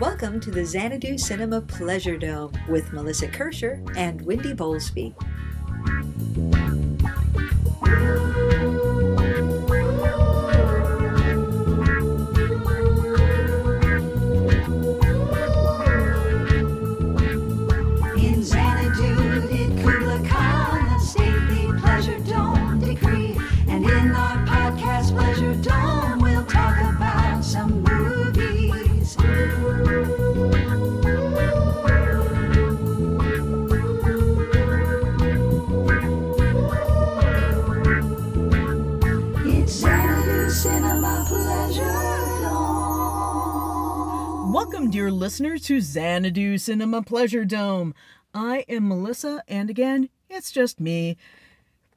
Welcome to the Xanadu Cinema Pleasure Dome with Melissa Kirscher and Wendy Bowlesby. Welcome, dear listeners, to Xanadu Cinema Pleasure Dome. I am Melissa, and again, it's just me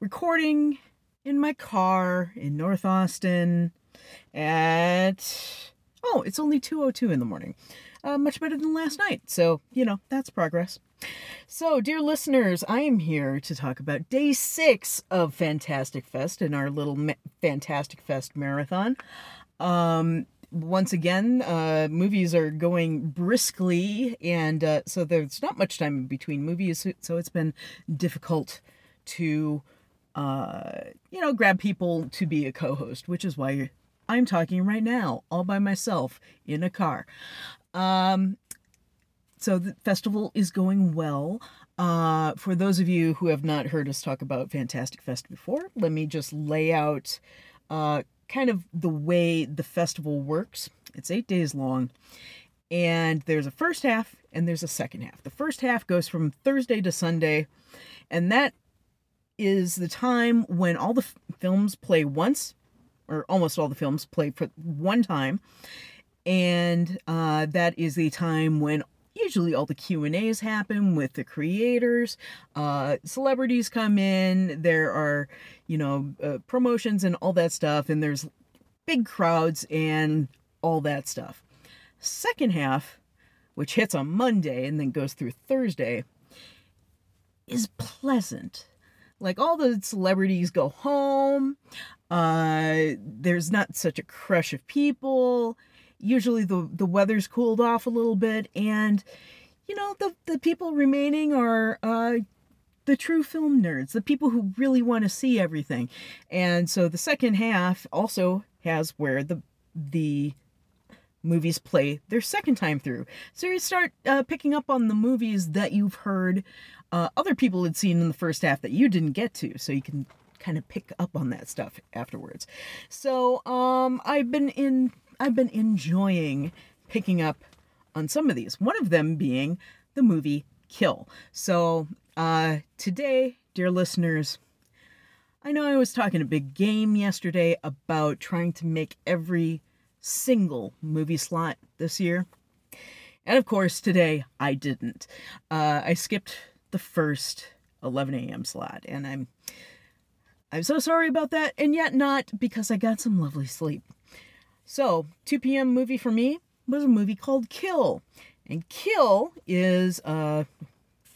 recording in my car in North Austin at oh, it's only 2:02 in the morning. Uh, much better than last night. So, you know, that's progress. So, dear listeners, I am here to talk about day six of Fantastic Fest in our little ma- Fantastic Fest marathon. Um, once again, uh, movies are going briskly, and uh, so there's not much time between movies, so it's been difficult to, uh, you know, grab people to be a co-host, which is why I'm talking right now, all by myself in a car. Um, so the festival is going well. Uh, for those of you who have not heard us talk about Fantastic Fest before, let me just lay out uh, kind of the way the festival works. It's eight days long, and there's a first half and there's a second half. The first half goes from Thursday to Sunday, and that is the time when all the f- films play once, or almost all the films play for one time, and uh, that is the time when usually all the q and a's happen with the creators. Uh, celebrities come in there are you know uh, promotions and all that stuff and there's big crowds and all that stuff. Second half which hits on monday and then goes through thursday is pleasant. Like all the celebrities go home. Uh there's not such a crush of people usually the the weather's cooled off a little bit and you know the the people remaining are uh the true film nerds the people who really want to see everything. And so the second half also has where the the movies play their second time through. So you start uh, picking up on the movies that you've heard uh, other people had seen in the first half that you didn't get to. So you can kind of pick up on that stuff afterwards. So um i've been in I've been enjoying picking up on some of these. One of them being the movie Kill. So, uh, today, dear listeners, I know I was talking a big game yesterday about trying to make every single movie slot this year. And of course, today I didn't. Uh, I skipped the first 11 a.m. slot, and I'm I'm so sorry about that, and yet not because I got some lovely sleep. So, 2 p.m. movie for me was a movie called Kill. And Kill is a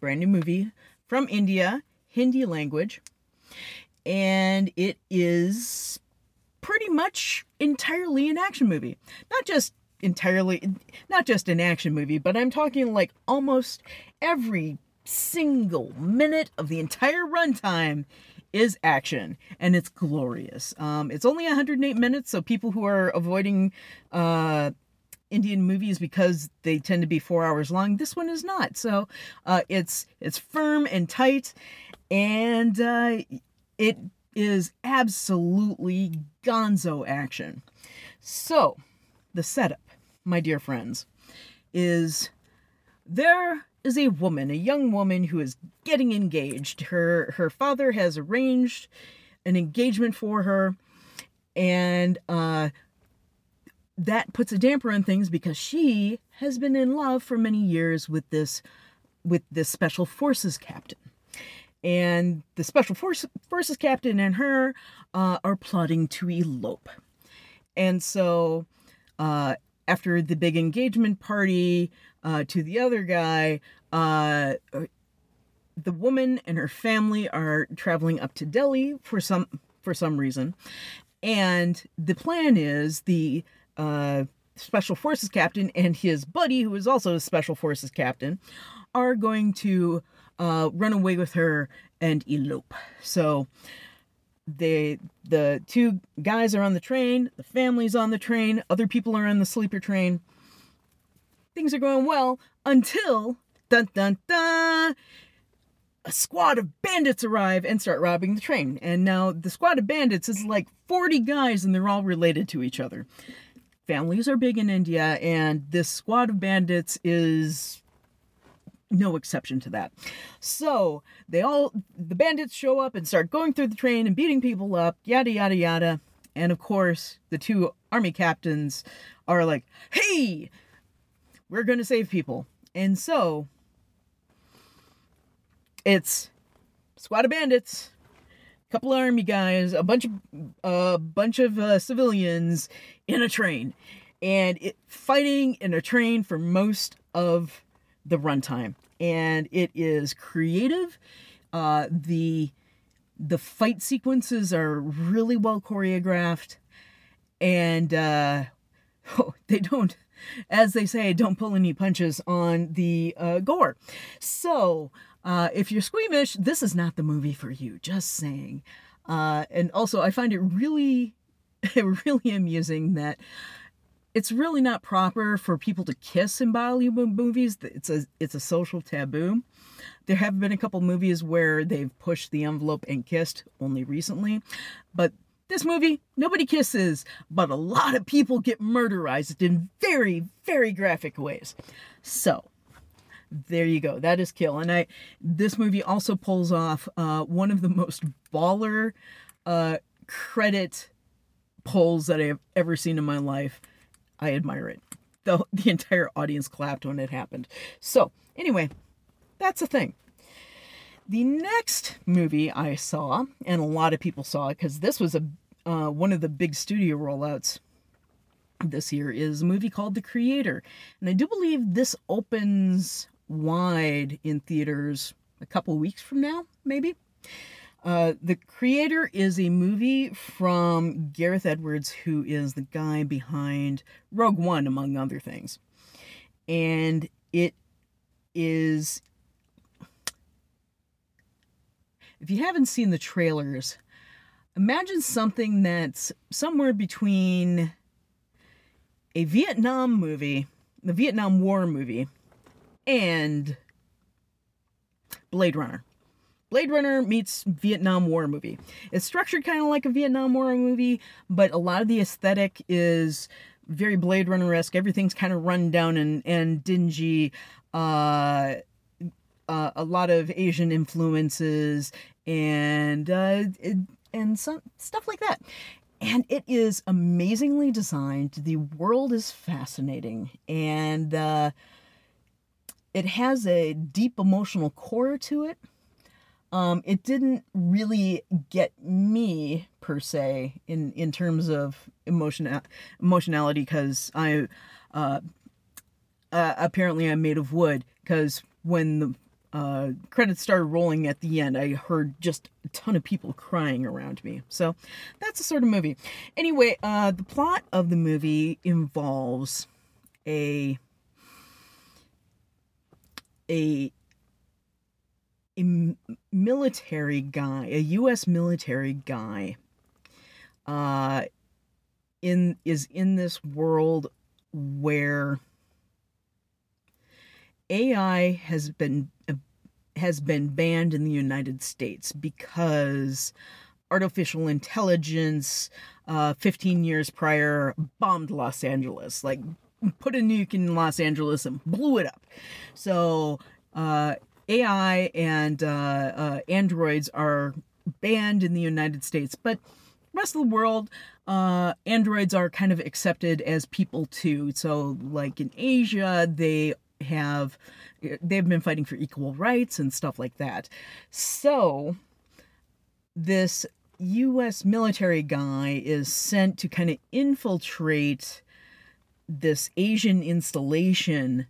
brand new movie from India, Hindi language. And it is pretty much entirely an action movie. Not just entirely, not just an action movie, but I'm talking like almost every single minute of the entire runtime is action and it's glorious. Um, it's only 108 minutes, so people who are avoiding uh, Indian movies because they tend to be four hours long, this one is not. So uh, it's it's firm and tight, and uh, it is absolutely gonzo action. So the setup, my dear friends, is there is a woman, a young woman who is getting engaged. Her her father has arranged an engagement for her, and uh, that puts a damper on things because she has been in love for many years with this with this special forces captain. And the special force, forces captain and her uh, are plotting to elope. And so, uh, after the big engagement party uh, to the other guy, uh, the woman and her family are traveling up to Delhi for some for some reason, and the plan is the uh, special forces captain and his buddy, who is also a special forces captain, are going to uh, run away with her and elope. So they the two guys are on the train, the family's on the train, other people are on the sleeper train. Things are going well until dun dun dun a squad of bandits arrive and start robbing the train. And now the squad of bandits is like 40 guys and they're all related to each other. Families are big in India, and this squad of bandits is no exception to that. So they all, the bandits show up and start going through the train and beating people up, yada, yada, yada. And of course, the two army captains are like, hey, we're going to save people. And so it's squad of bandits, a couple army guys, a bunch of a bunch of uh, civilians in a train, and it fighting in a train for most of the runtime, and it is creative. Uh, the the fight sequences are really well choreographed, and uh, oh, they don't, as they say, don't pull any punches on the uh, gore. So uh, if you're squeamish, this is not the movie for you. Just saying. Uh, and also, I find it really, really amusing that it's really not proper for people to kiss in Bollywood movies. It's a it's a social taboo. There have been a couple movies where they've pushed the envelope and kissed only recently, but this movie nobody kisses, but a lot of people get murderized in very very graphic ways. So there you go. That is Kill. And I this movie also pulls off uh, one of the most baller uh, credit pulls that I have ever seen in my life. I admire it. The, the entire audience clapped when it happened. So, anyway, that's the thing. The next movie I saw, and a lot of people saw it because this was a uh, one of the big studio rollouts this year, is a movie called The Creator. And I do believe this opens wide in theaters a couple weeks from now, maybe. Uh, the Creator is a movie from Gareth Edwards, who is the guy behind Rogue One, among other things. And it is. If you haven't seen the trailers, imagine something that's somewhere between a Vietnam movie, the Vietnam War movie, and Blade Runner. Blade Runner meets Vietnam War movie. It's structured kind of like a Vietnam War movie, but a lot of the aesthetic is very Blade Runner esque. Everything's kind of run down and, and dingy. Uh, uh, a lot of Asian influences and uh, and some stuff like that. And it is amazingly designed. The world is fascinating, and uh, it has a deep emotional core to it. Um, it didn't really get me per se in in terms of emotion emotionality because I uh, uh, apparently I'm made of wood because when the uh, credits started rolling at the end, I heard just a ton of people crying around me. So that's the sort of movie. Anyway, uh, the plot of the movie involves a a a military guy, a U.S. military guy, uh, in is in this world where AI has been has been banned in the United States because artificial intelligence, uh, 15 years prior, bombed Los Angeles. Like put a nuke in Los Angeles and blew it up. So uh, AI and uh, uh, androids are banned in the United States, but rest of the world, uh, androids are kind of accepted as people too. So, like in Asia, they have they've been fighting for equal rights and stuff like that. So, this U.S. military guy is sent to kind of infiltrate this Asian installation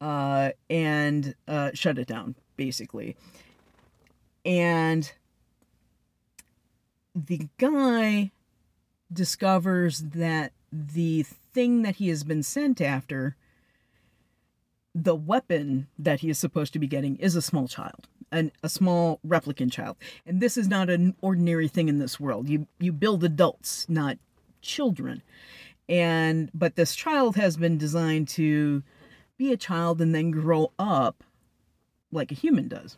uh, and uh, shut it down, basically. And the guy discovers that the thing that he has been sent after, the weapon that he is supposed to be getting is a small child, an, a small replicant child. And this is not an ordinary thing in this world. You you build adults, not children. And but this child has been designed to be a child and then grow up like a human does.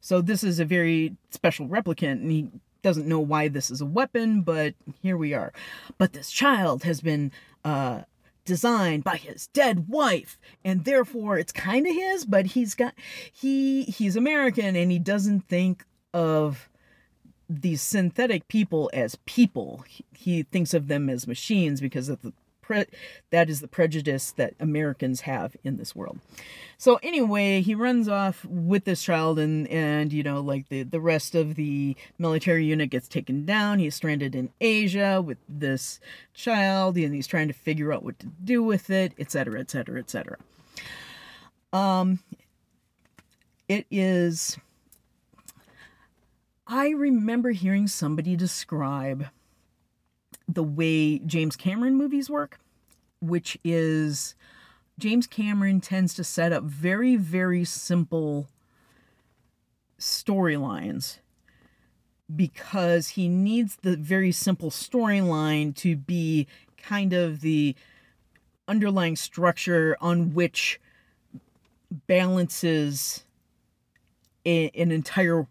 So this is a very special replicant, and he doesn't know why this is a weapon, but here we are. But this child has been uh, designed by his dead wife, and therefore it's kind of his. But he's got he he's American, and he doesn't think of these synthetic people as people. He, he thinks of them as machines because of the pre- that is the prejudice that Americans have in this world. So anyway, he runs off with this child and and you know like the the rest of the military unit gets taken down. He's stranded in Asia with this child and he's trying to figure out what to do with it, etc., etc., etc. Um it is I remember hearing somebody describe the way James Cameron movies work, which is James Cameron tends to set up very, very simple storylines because he needs the very simple storyline to be kind of the underlying structure on which balances a, an entire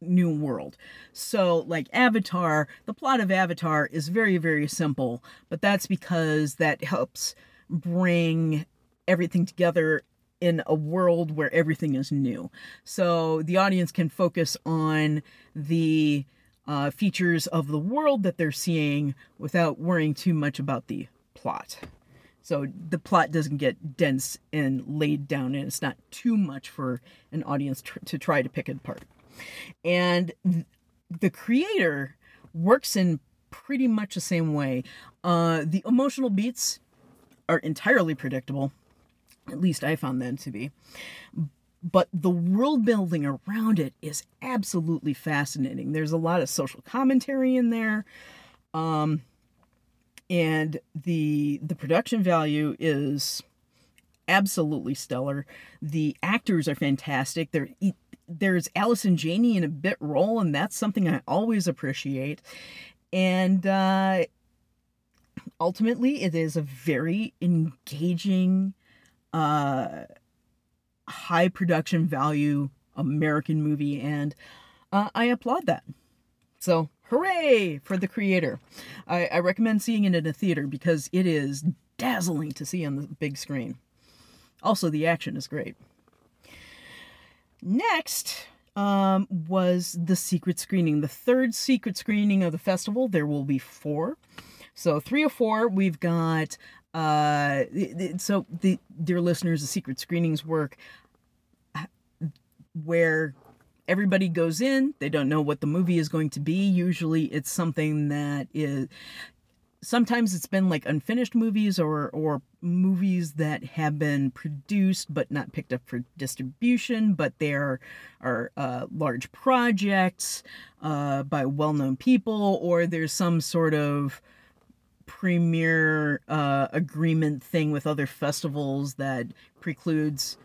new world. So, like Avatar, the plot of Avatar is very, very simple, but that's because that helps bring everything together in a world where everything is new. So, the audience can focus on the uh, features of the world that they're seeing without worrying too much about the plot. So the plot doesn't get dense and laid down, and it's not too much for an audience tr- to try to pick apart. And the creator works in pretty much the same way. Uh, the emotional beats are entirely predictable. At least I found them to be. But the world building around it is absolutely fascinating. There's a lot of social commentary in there. Um, and the the production value is absolutely stellar. The actors are fantastic. They're there's Allison Janney in a bit role, and that's something I always appreciate. And uh, ultimately, it is a very engaging, uh, high production value American movie, and uh, I applaud that. So, hooray for the creator! I, I recommend seeing it in a theater because it is dazzling to see on the big screen. Also, the action is great. Next um, was the secret screening, the third secret screening of the festival. There will be four. So, three or four, we've got. Uh, so, the dear listeners, the secret screenings work where everybody goes in, they don't know what the movie is going to be. Usually, it's something that is sometimes it's been like unfinished movies or or movies that have been produced but not picked up for distribution but there are uh, large projects uh, by well-known people or there's some sort of premiere uh, agreement thing with other festivals that precludes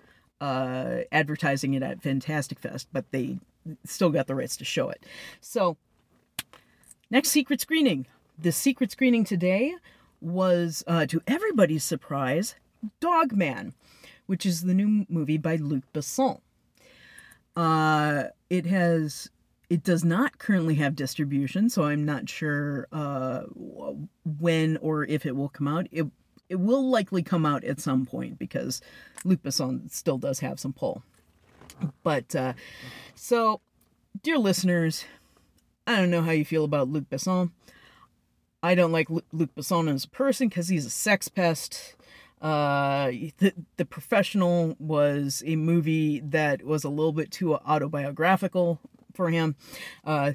uh, advertising it at fantastic fest but they still got the rights to show it. So next secret screening the secret screening today was, uh, to everybody's surprise, Dogman, which is the new movie by Luc Besson. Uh, it has it does not currently have distribution, so I'm not sure uh, when or if it will come out. It it will likely come out at some point because Luc Besson still does have some pull. But uh, so, dear listeners, I don't know how you feel about Luc Besson. I don't like Luc Besson as a person because he's a sex pest. Uh, the, the Professional was a movie that was a little bit too autobiographical for him. Uh,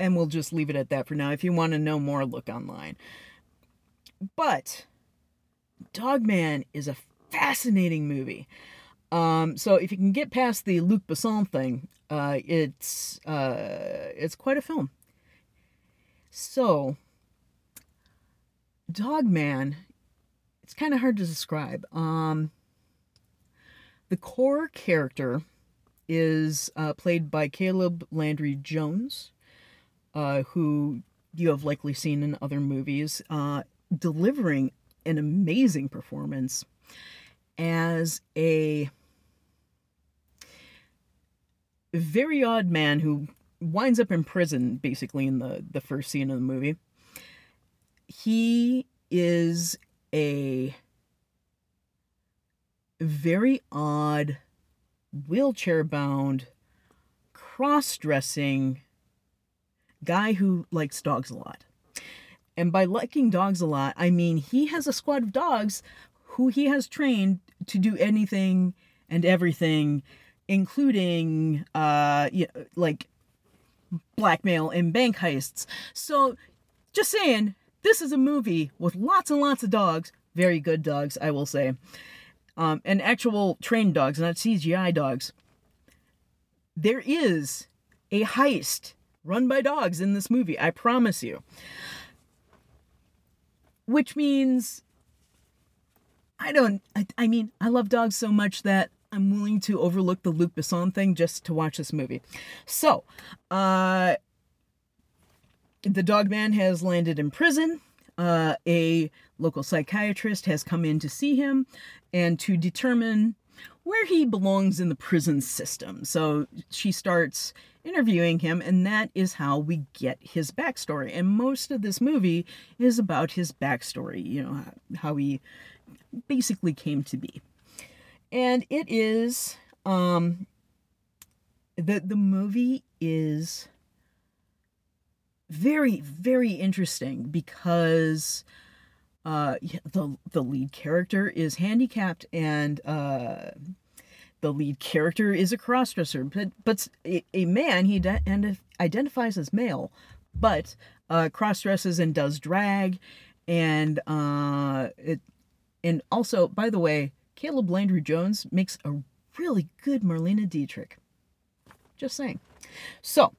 and we'll just leave it at that for now. If you want to know more, look online. But Dogman is a fascinating movie. Um, so if you can get past the Luc Besson thing, uh, it's uh, it's quite a film. So Dog Man, it's kind of hard to describe. Um, the core character is uh, played by Caleb Landry Jones, uh, who you have likely seen in other movies, uh, delivering an amazing performance as a very odd man who winds up in prison basically in the the first scene of the movie he is a very odd wheelchair bound cross-dressing guy who likes dogs a lot and by liking dogs a lot i mean he has a squad of dogs who he has trained to do anything and everything including uh yeah, like blackmail and bank heists. So just saying, this is a movie with lots and lots of dogs, very good dogs, I will say. Um, and actual trained dogs, not CGI dogs. There is a heist run by dogs in this movie, I promise you. Which means I don't I, I mean, I love dogs so much that I'm willing to overlook the Luc Besson thing just to watch this movie. So, uh, the dog man has landed in prison. Uh, a local psychiatrist has come in to see him and to determine where he belongs in the prison system. So she starts interviewing him, and that is how we get his backstory. And most of this movie is about his backstory, you know, how he basically came to be and it is um the the movie is very very interesting because uh the the lead character is handicapped and uh the lead character is a crossdresser but but a, man he de- identifies as male but uh crossdresses and does drag and uh it and also by the way Caleb Landry Jones makes a really good Marlene Dietrich. Just saying. So,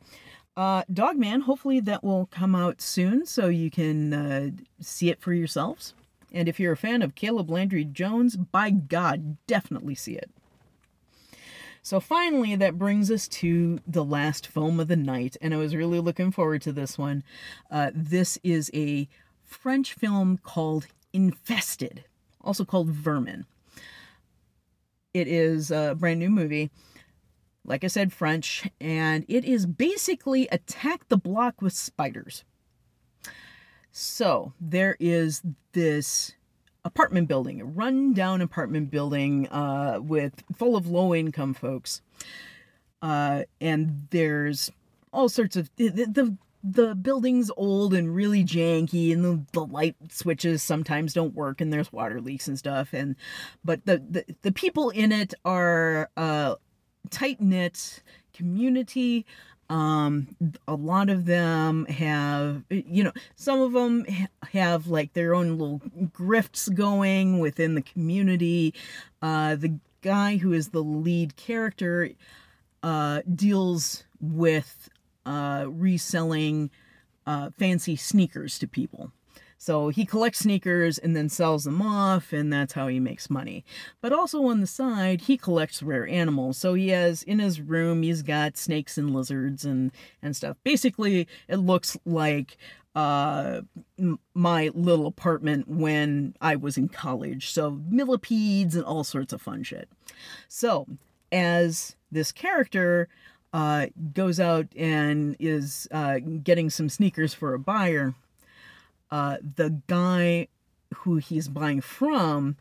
uh, Dogman, hopefully that will come out soon so you can uh, see it for yourselves. And if you're a fan of Caleb Landry Jones, by God, definitely see it. So finally, that brings us to the last film of the night, and I was really looking forward to this one. Uh, this is a French film called Infested, also called Vermin. It is a brand new movie. Like I said, French, and it is basically attack the block with spiders. So there is this apartment building, a run-down apartment building uh, with full of low-income folks, uh, and there's all sorts of the, the the building's old and really janky and the, the light switches sometimes don't work and there's water leaks and stuff and but the the, the people in it are uh tight knit community um a lot of them have you know some of them have like their own little grifts going within the community uh the guy who is the lead character uh deals with uh, reselling uh, fancy sneakers to people. So he collects sneakers and then sells them off, and that's how he makes money. But also on the side, he collects rare animals. So he has in his room, he's got snakes and lizards and and stuff. Basically, it looks like uh my little apartment when I was in college. So millipedes and all sorts of fun shit. So as this character uh, goes out and is uh, getting some sneakers for a buyer, uh, the guy who he's buying from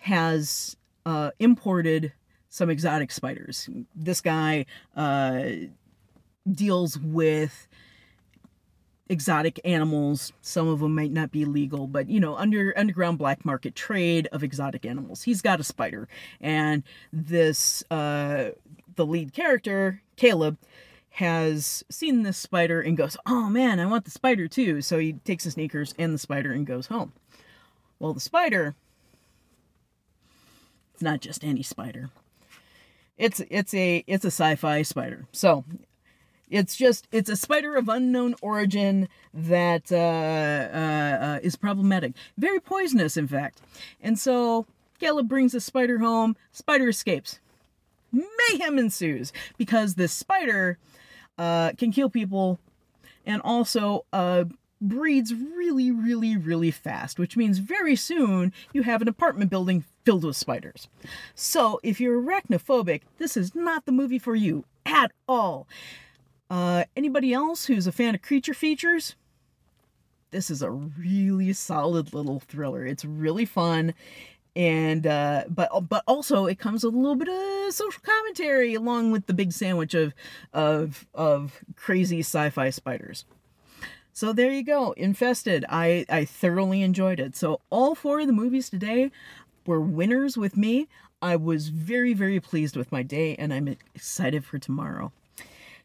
has uh, imported some exotic spiders. This guy uh, deals with exotic animals. Some of them might not be legal, but you know, under underground black market trade of exotic animals. He's got a spider, and this uh, the lead character, Caleb, has seen this spider and goes, Oh man, I want the spider too. So he takes the sneakers and the spider and goes home. Well, the spider, it's not just any spider. It's it's a it's a sci-fi spider. So It's just it's a spider of unknown origin that uh, uh, uh, is problematic, very poisonous, in fact. And so Caleb brings the spider home. Spider escapes. Mayhem ensues because this spider uh, can kill people and also uh, breeds really, really, really fast, which means very soon you have an apartment building filled with spiders. So if you're arachnophobic, this is not the movie for you at all. Uh, anybody else who's a fan of creature features? This is a really solid little thriller. It's really fun and uh, but but also it comes with a little bit of social commentary along with the big sandwich of of of crazy sci-fi spiders. So there you go, Infested. I I thoroughly enjoyed it. So all four of the movies today were winners with me. I was very very pleased with my day, and I'm excited for tomorrow.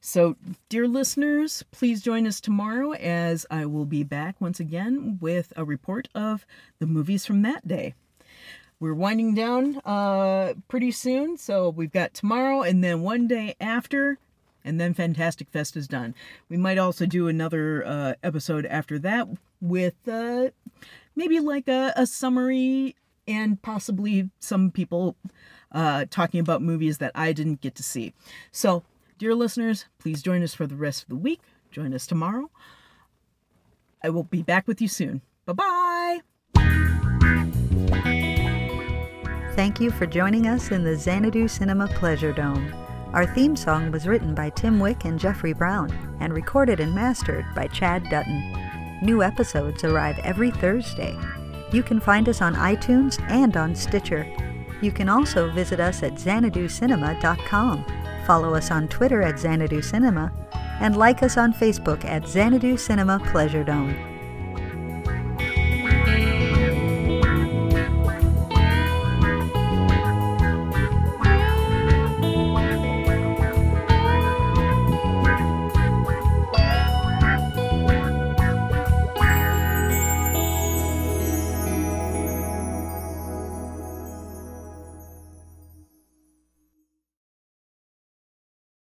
So, dear listeners, please join us tomorrow as I will be back once again with a report of the movies from that day we're winding down uh, pretty soon. So we've got tomorrow and then one day after, and then Fantastic Fest is done. We might also do another uh, episode after that with uh, maybe like a, a summary and possibly some people uh, talking about movies that I didn't get to see. So, dear listeners, please join us for the rest of the week. Join us tomorrow. I will be back with you soon. Bye bye. Thank you for joining us in the Xanadu Cinema Pleasure Dome. Our theme song was written by Tim Wick and Jeffrey Brown and recorded and mastered by Chad Dutton. New episodes arrive every Thursday. You can find us on iTunes and on Stitcher. You can also visit us at xanaducinema.com, follow us on Twitter at Xanadu Cinema, and like us on Facebook at Xanadu Cinema Pleasure Dome.